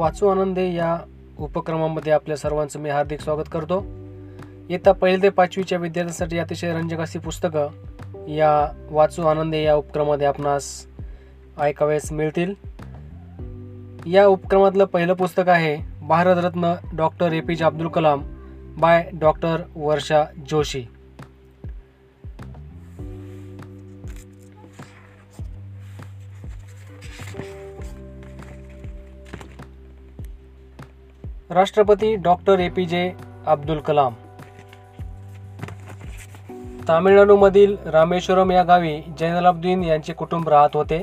वाचू आनंदे या उपक्रमामध्ये आपल्या सर्वांचं मी हार्दिक स्वागत करतो. येत्या पहिले ते पाचवीच्या विद्यार्थ्यांसाठी अतिशय रंजक अशी पुस्तकं या वाचू आनंदे या उपक्रमामध्ये आपणास ऐकाव्यास मिळतील. या उपक्रमातलं पहिलं पुस्तक आहे Bharat Ratna doctor A P J Abdul Kalam by doctor Varsha Joshi. राष्ट्रपती doctor A P J Abdul Kalam. तामिळनाडूमधील Rameswaram या गावी जैनलाब्दीन यांचे कुटुंब राहत होते.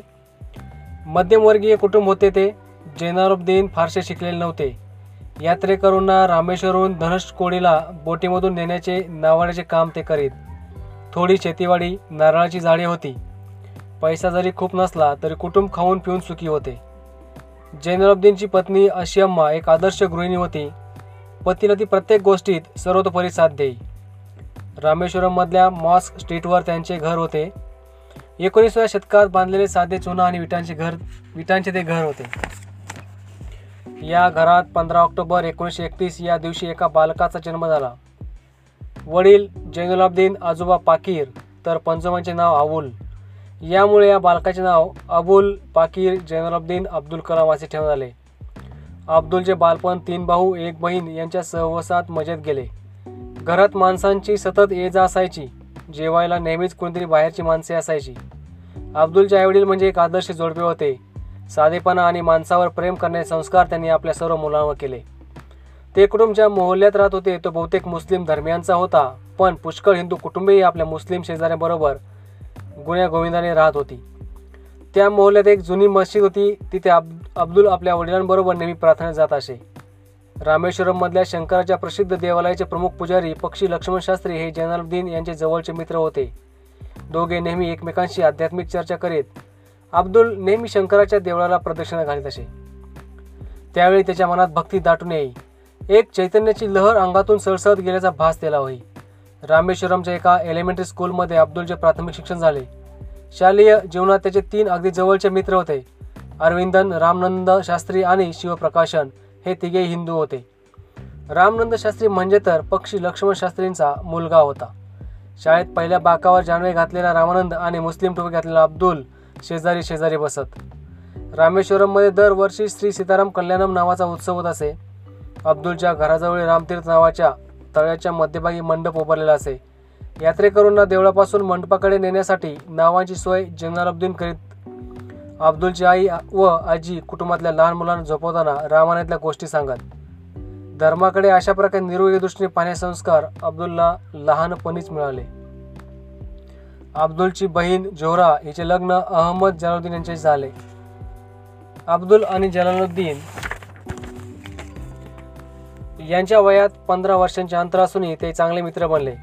मध्यमवर्गीय कुटुंब होते ते. जैनालुब्दीन फारसे शिकलेले नव्हते. यात्रेकरूंना रामेश्वरहून धनुषकोडीला बोटीमधून नेण्याचे नावाड्याचे काम ते करीत. थोडी शेतीवाडी नारळाची झाडे होती. पैसा जरी खूप नसला तरी कुटुंब खाऊन पिऊन सुखी होते. जैनलाब्दीनची पत्नी अशियम्मा एक आदर्श गृहिणी होती. पतीला ती प्रत्येक गोष्टीत सर्वतोपरी साथ देई. रामेश्वरममधल्या मॉस्क स्ट्रीटवर त्यांचे घर होते. एकोणीसव्या शतकात बांधलेले साधे चुना आणि विटांचे घर विटांचे ते घर होते. या घरात पंधरा ऑक्टोबर एकोणीसशे एकतीस या दिवशी एका बालकाचा जन्म झाला. वडील जैनुलाब्दीन आजोबा पाकीर तर पंजोबांचे नाव अबुल यामुळे या बालकाचे नाव अबुल पाकीर जैनुलाब्दीन अब्दुल कलाम असे ठेवण्यात आले. अब्दुलचे बालपण तीन भाऊ एक बहीण यांच्या सहवासात मजेत गेले. घरात माणसांची सतत ये जा असायची. जेवायला नेहमीच कोणतरी बाहेरची माणसे असायची. अब्दुलचे आईवडील म्हणजे एक आदर्श जोडपे होते. साधेपणा आणि माणसावर प्रेम करण्याचे संस्कार त्यांनी आपल्या सर्व मुलांवर केले. ते कुटुंब ज्या मोहल्ल्यात राहत होते तो बहुतेक मुस्लिम धर्मियांचा होता. पण पुष्कळ हिंदू कुटुंबेही आपल्या मुस्लिम शेजाऱ्याबरोबर गुण्या गोविंदाने राहत होती. त्या मोहल्ल्यात एक जुनी मस्जिद होती. तिथे अब अब्दुल आपल्या वडिलांबरोबर नेहमी प्रार्थना जात असे. रामेश्वरममधल्या शंकराच्या प्रसिद्ध देवालयाचे प्रमुख पुजारी पक्षी लक्ष्मण शास्त्री हे जैनालुद्दीन यांचे जवळचे मित्र होते. दोघे नेहमी एकमेकांशी आध्यात्मिक चर्चा करीत अब्दुल नेहमी शंकराच्या देवळाला प्रदक्षिणा घालीत असे. त्यावेळी त्याच्या मनात भक्ती दाटून येई एक चैतन्याची लहर अंगातून सळसळत गेल्याचा भास त्याला होई. रामेश्वरमच्या एका एलिमेंटरी स्कूलमध्ये अब्दुलचे प्राथमिक शिक्षण झाले. शालेय जीवनात त्याचे तीन अगदी जवळचे मित्र होते. अरविंदन रामनंद शास्त्री आणि शिवप्रकाशन हे तिघे हिंदू होते. रामनंद शास्त्री म्हणजे तर पक्षी लक्ष्मण शास्त्रींचा मुलगा होता. शाळेत पहिल्या बाकावर जानवे घातलेला रामानंद आणि मुस्लिम टोपी घातलेला अब्दुल शेजारी शेजारी बसत. रामेश्वरममध्ये दरवर्षी श्री सीताराम कल्याणम नावाचा उत्सव होत असे. अब्दुलच्या घराजवळ रामतीर्थ नावाच्या तळ्याच्या मध्यभागी मंडप उभारलेला असे. यात्रेकरूंना देवळापासून मंडपाकडे नेण्यासाठी नावांची सोय जैनालुद्दीन करीत अब्दुलची आई व आजी कुटुंबातल्या लहान मुलांना झोपवताना रामायणातल्या गोष्टी सांगत. धर्माकडे अशा प्रकारे निरोगी दृष्टीने पाहण्याचे संस्कार अब्दुलला लहानपणीच मिळाले. अब्दुलची बहीण जोहरा हिचे लग्न अहमद जलालुद्दीन यांच्याशी झाले. अब्दुल आणि जलालुद्दीन यांच्या वयात पंधरा वर्षांचे अंतर असूनही ते चांगले मित्र बनले.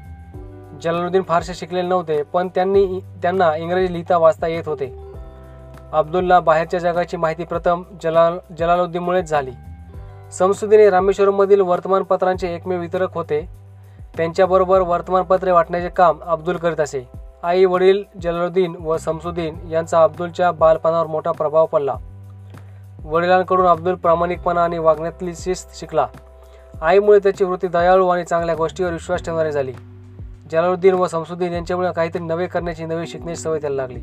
जलालुद्दीन फारसे शिकलेले नव्हते पण त्यांनी त्यांना इंग्रजी लिहिता वाचता येत होते. अब्दुलला बाहेरच्या जगाची माहिती प्रथम जलाल जलालुद्दीनमुळेच झाली. समसुदीने रामेश्वरमधील वर्तमानपत्रांचे एकमेव वितरक होते. त्यांच्याबरोबर वर्तमानपत्रे वाटण्याचे काम अब्दुल करीत असे. आई वडील जलालुद्दीन व समसुद्दीन यांचा अब्दुलच्या बालपणावर मोठा प्रभाव पडला. वडिलांकडून अब्दुल प्रामाणिकपणा आणि वागण्यातली शिस्त शिकला. आईमुळे त्याची वृत्ती दयाळू आणि चांगल्या गोष्टीवर विश्वास ठेवणारी झाली. जलालुद्दीन व समसुद्दीन यांच्यामुळे काहीतरी नवे करण्याची नवी शिकण्याची सवय त्याला लागली.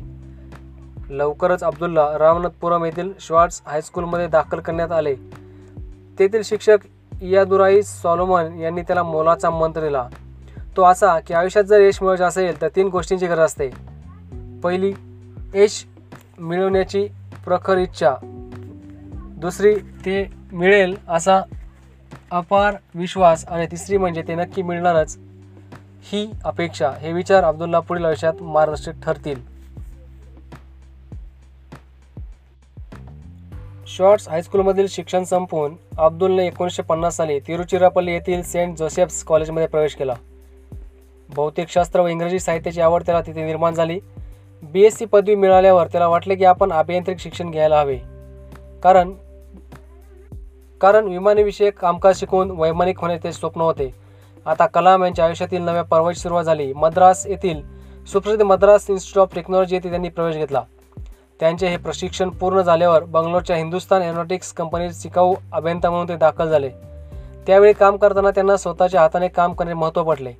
लवकरच अब्दुल्ला रामनाथपुरम येथील श्वार्ट्स हायस्कूलमध्ये दाखल करण्यात आले. तेथील शिक्षक इयादुराई सॉलोमन यांनी त्याला मोलाचा मंत्र दिला. तो असा की आयुष्यात जर यश मिळवायचे असेल तर तीन गोष्टींची गरज असते. पहिली यश मिळवण्याची प्रखर इच्छा. दुसरी ते मिळेल असा अपार विश्वास आणि तिसरी म्हणजे ते नक्की मिळणारच ही अपेक्षा हे विचार अब्दुल्ला पुढील आयुष्यात मार्गदर्शक ठरतील. शॉर्ट्स हायस्कूलमधील शिक्षण संपवून अब्दुलने एकोणीसशे पन्नास साली तिरुचिरापल्ली येथील सेंट जोसेफ्स कॉलेजमध्ये प्रवेश केला. भौतिकशास्त्र व इंग्रजी साहित्याची आवड त्याला तिथे निर्माण झाली. बी एस सी पदवी मिळाल्यावर त्याला वाटले की आपण अभियांत्रिक शिक्षण घ्यायला हवे. कारण कारण विमानविषयक कामकाज शिकून वैमानिक होण्याचे स्वप्न होते. आता कलाम यांच्या आयुष्यातील नव्या पर्वाची सुरुवात झाली. मद्रास येथील सुप्रसिद्ध मद्रास इन्स्टिट्यूट ऑफ टेक्नॉलॉजी येथे त्यांनी प्रवेश घेतला. त्यांचे हे प्रशिक्षण पूर्ण झाल्यावर बंगलोरच्या हिंदुस्तान एरोनॉटिक्स कंपनीत शिकाऊ अभियंता म्हणून ते दाखल झाले. त्यावेळी काम करताना त्यांना स्वतःच्या हाताने काम करणे महत्त्व पडले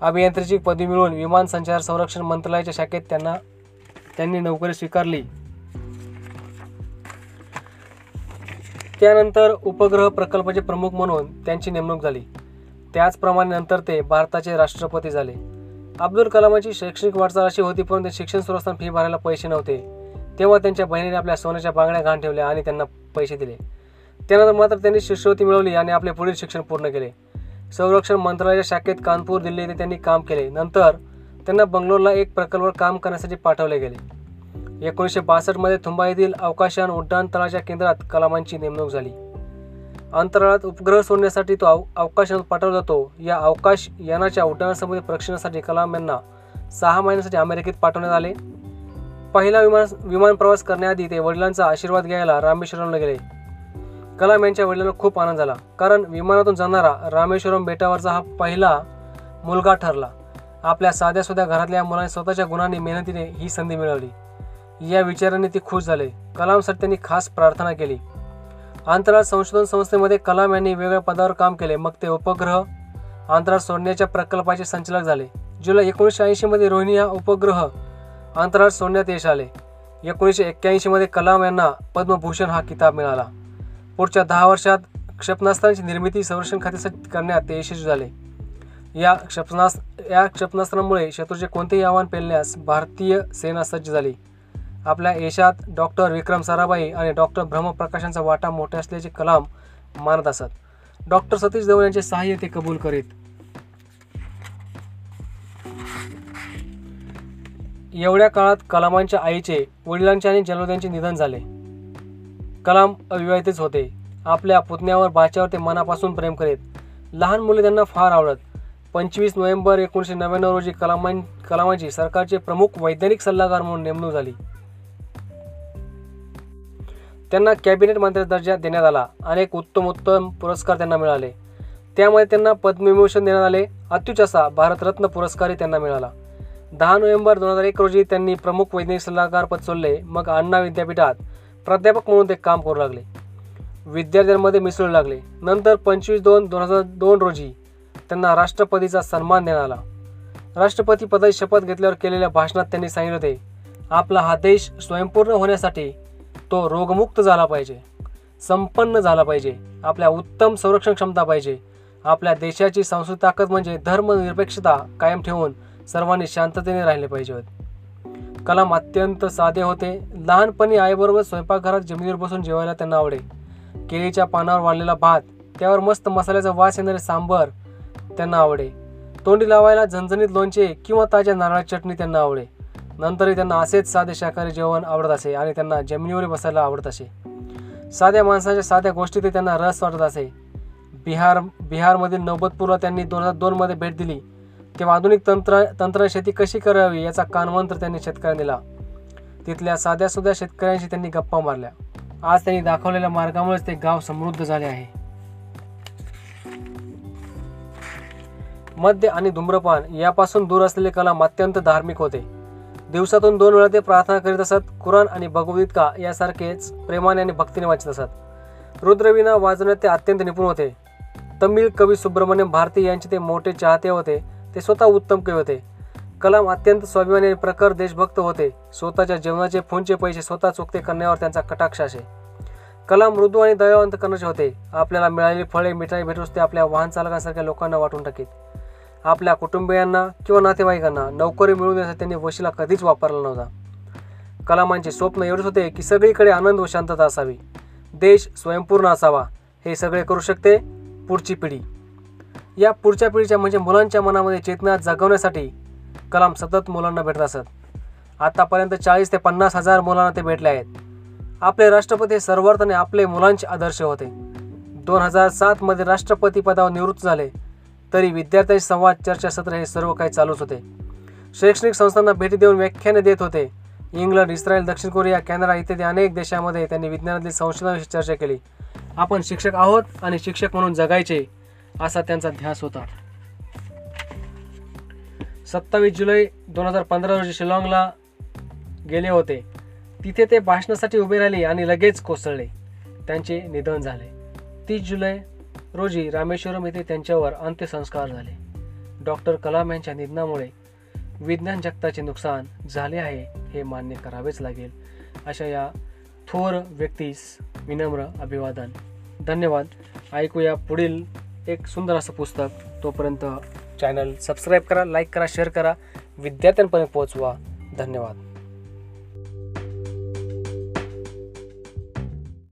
अभियांत्रिकी पदवी मिळवून विमान संचार संरक्षण मंत्रालयाच्या शाखेत त्यांना त्यांनी नोकरी स्वीकारली. त्यानंतर उपग्रह प्रकल्पाचे प्रमुख म्हणून त्यांची नेमणूक झाली. त्याचप्रमाणे नंतर ते भारताचे राष्ट्रपती झाले. अब्दुल कलामांची शैक्षणिक वाटचाल अशी होती परंतु शिक्षण सुरू असताना फी भरायला पैसे नव्हते. तेव्हा त्यांच्या बहिणीने आपल्या सोन्याच्या बांगड्या घाण ठेवल्या आणि त्यांना पैसे दिले. त्यानंतर मात्र त्यांनी शिष्यवृत्ती मिळवली आणि आपले पुढील शिक्षण पूर्ण केले. संरक्षण मंत्रालयाच्या शाखेत कानपूर दिल्ली येथे त्यांनी काम केले. नंतर त्यांना बंगलोरला एक प्रकल्पावर काम करण्यासाठी पाठवले गेले. एकोणीसशे बासष्टमध्ये थुंबा येथील अवकाशयान उड्डाण तळाच्या केंद्रात कलामांची नेमणूक झाली. अंतराळात उपग्रह सोडण्यासाठी तो अव अवकाशात पाठवला जातो. या अवकाश यानाच्या उड्डाणासंबंधी प्रशिक्षणासाठी कलाम यांना सहा महिन्यासाठी अमेरिकेत पाठवण्यात आले. पहिला विमान विमान प्रवास करण्याआधी ते वडिलांचा आशीर्वाद घ्यायला रामेश्वरमला गेले. कलाम यांच्या वडिलांना खूप आनंद झाला. कारण विमानातून जाणारा रामेश्वरम बेटावरचा हा पहिला मुलगा ठरला. आपल्या साध्या सुध्या घरातल्या मुलांनी स्वतःच्या गुणांनी मेहनतीने ही संधी मिळवली. या विचाराने ते खुश झाले. कलामसाठी त्यांनी खास प्रार्थना केली. अंतराळ संशोधन संस्थेमध्ये कलाम यांनी वेगवेगळ्या पदावर काम केले. मग ते उपग्रह अंतराळ सोडण्याच्या प्रकल्पाचे संचालक झाले. जुलै एकोणीसशे ऐंशीमध्ये रोहिणी हा उपग्रह अंतराळ सोडण्यात यश आले. एकोणीसशे एक्क्याऐंशीमध्ये कलाम यांना पद्मभूषण हा किताब मिळाला. पुढच्या दहा वर्षात क्षेपणास्त्रांची निर्मिती संरक्षण खात्यासाठी करण्यात ते यशस्वी झाले. या क्षेपणास्त्र या क्षेपणास्त्रांमुळे शत्रूचे कोणतेही आव्हान पेलण्यास भारतीय सेना सज्ज झाली. आपल्या यशात डॉक्टर विक्रम साराभाई आणि डॉक्टर ब्रह्मप्रकाशांचा वाटा मोठा असल्याचे कलाम मानत असत. डॉक्टर सतीश धवन यांचे सहाय्य ते कबूल करीत. एवढ्या काळात कलामांच्या आईचे वडिलांचे आणि जलोद्यांचे निधन झाले. कलाम अविवाहितच होते. आपल्या पुतण्यावर बाच्यावर ते मनापासून प्रेम करीत. लहान मुले त्यांना फार आवडत. पंचवीस नोव्हेंबर एकोणीसशे नव्याण्णव रोजी कलामां कलामांची सरकारचे प्रमुख वैज्ञानिक सल्लागार म्हणून नेमणूक झाली. त्यांना कॅबिनेट मंत्री दर्जा देण्यात आला. अनेक उत्तमोत्तम पुरस्कार त्यांना मिळाले. त्यामध्ये त्यांना पद्मविभूषण देण्यात आले. अत्युचासा असा भारतरत्न पुरस्कारही त्यांना मिळाला. दहा नोव्हेंबर दोन हजार एक रोजी त्यांनी प्रमुख वैज्ञानिक सल्लागार पद सोडले. मग अण्णा विद्यापीठात प्राध्यापक म्हणून ते काम करू लागले. विद्यार्थ्यांमध्ये मिसळू लागले. नंतर पंचवीस दोन दोन हजार दोन रोजी त्यांना राष्ट्रपतीचा सन्मान देण्यात आला. राष्ट्रपती पदाची शपथ घेतल्यावर केलेल्या भाषणात त्यांनी सांगितले होते आपला हा देश स्वयंपूर्ण होण्यासाठी तो रोगमुक्त झाला पाहिजे. संपन्न झाला पाहिजे. आपल्या उत्तम संरक्षण क्षमता पाहिजे. आपल्या देशाची सांस्कृतिक ताकद म्हणजे धर्मनिरपेक्षता कायम ठेवून सर्वांनी शांततेने राहिले पाहिजेत. कलाम अत्यंत साधे होते. लहानपणी आईबरोबर स्वयंपाकघरात जमिनीवर बसून जेवायला त्यांना आवडे. केळीच्या पानावर वाढलेला भात त्यावर मस्त मसाल्याचा वास येणारे सांबर त्यांना आवडे. तोंडी लावायला झणझणीत लोणचे किंवा ताज्या नारळाची चटणी त्यांना आवडे. नंतरही त्यांना असेच साधे शाकाहारी जेवण आवडत असे आणि त्यांना जमिनीवर बसायला आवडत असे. साध्या माणसाच्या साध्या गोष्टीत त्यांना रस वाटत असे. बिहार बिहारमधील नौबतपूरला त्यांनी दोन हजार दोनमध्ये भेट दिली. तेव्हा आधुनिक तंत्र तंत्र शेती कशी करावी याचा कानमंत्र त्यांनी शेतकऱ्यांना दिला. तिथल्या साध्या सुध्या शेतकऱ्यांशी त्यांनी गप्पा मारल्या. आज त्यांनी दाखवलेल्या मार्गामुळेच ते गाव समृद्ध झाले आहे. मद्य आणि धूम्रपान यापासून दूर असलेले कलाम अत्यंत धार्मिक होते. दिवसातून दोन वेळा ते प्रार्थना करीत असत. कुराण आणि भगवद्गीता यासारखेच प्रेमाने आणि भक्तीने वाचत असत. रुद्रवीणा वाजवण्यात ते अत्यंत निपुण होते. तमिळ कवी सुब्रमण्यम भारती यांचे ते मोठे चाहते होते. ते स्वतः उत्तम कवी होते. कलाम अत्यंत स्वाभिमानी आणि प्रखर देशभक्त होते. स्वतःच्या जेवणाचे फोनचे पैसे स्वतः चुकते करण्यावर त्यांचा कटाक्ष असे. कलाम मृदू आणि दयावंत करण्याचे होते. आपल्याला मिळालेली फळे मिठाई भेटूस ते आपल्या वाहन चालकांसारख्या लोकांना वाटून टाकीत. आपल्या कुटुंबियांना किंवा नातेवाईकांना नोकरी मिळवून त्यांनी वशीला कधीच वापरला नव्हता. कलामांचे स्वप्न एवढेच होते की सगळीकडे आनंद व शांतता असावी. देश स्वयंपूर्ण असावा हे सगळे करू शकते पुढची पिढी. या पुढच्या पिढीच्या म्हणजे मुलांच्या मनामध्ये चेतना जगवण्यासाठी कलाम सतत मुलांना भेटत असत. आतापर्यंत चाळीस ते पन्नास हजार मुलांना ते भेटले आहेत. आपले राष्ट्रपती हे सर्वार्थाने आपले मुलांचे आदर्श होते. दोन हजार सातमध्ये राष्ट्रपती पदावर निवृत्त झाले. तरी विद्यार्थ्यांशी संवाद चर्चासत्र हे सर्व काही चालूच होते. शैक्षणिक संस्थांना भेटी देऊन व्याख्याने देत होते. इंग्लंड इस्रायल दक्षिण कोरिया कॅनडा इत्यादी अनेक देशामध्ये त्यांनी विज्ञानातील संशोधनाविषयी चर्चा केली. आपण शिक्षक आहोत आणि शिक्षक म्हणून जगायचे असा त्यांचा ध्यास होता. सत्तावीस जुलै दोन हजार पंधरा रोजी शिलाँगला गेले होते. तिथे ते भाषणासाठी उभे राहिले आणि लगेच कोसळले. त्यांचे निधन झाले. तीस जुलै रोजी रामेश्वरम येथे त्यांच्यावर अंत्यसंस्कार झाले. डॉक्टर कलाम यांच्या निधनामुळे विज्ञान जगताचे नुकसान झाले आहे हे मान्य करावेच लागेल. अशा या थोर व्यक्तीस विनम्र अभिवादन. धन्यवाद. ऐकूया पुढील एक सुंदर असं पुस्तक. तोपर्यंत चॅनल सबस्क्राईब करा लाईक करा शेअर करा. विद्यार्थ्यांपर्यंत पोहोचवा. धन्यवाद.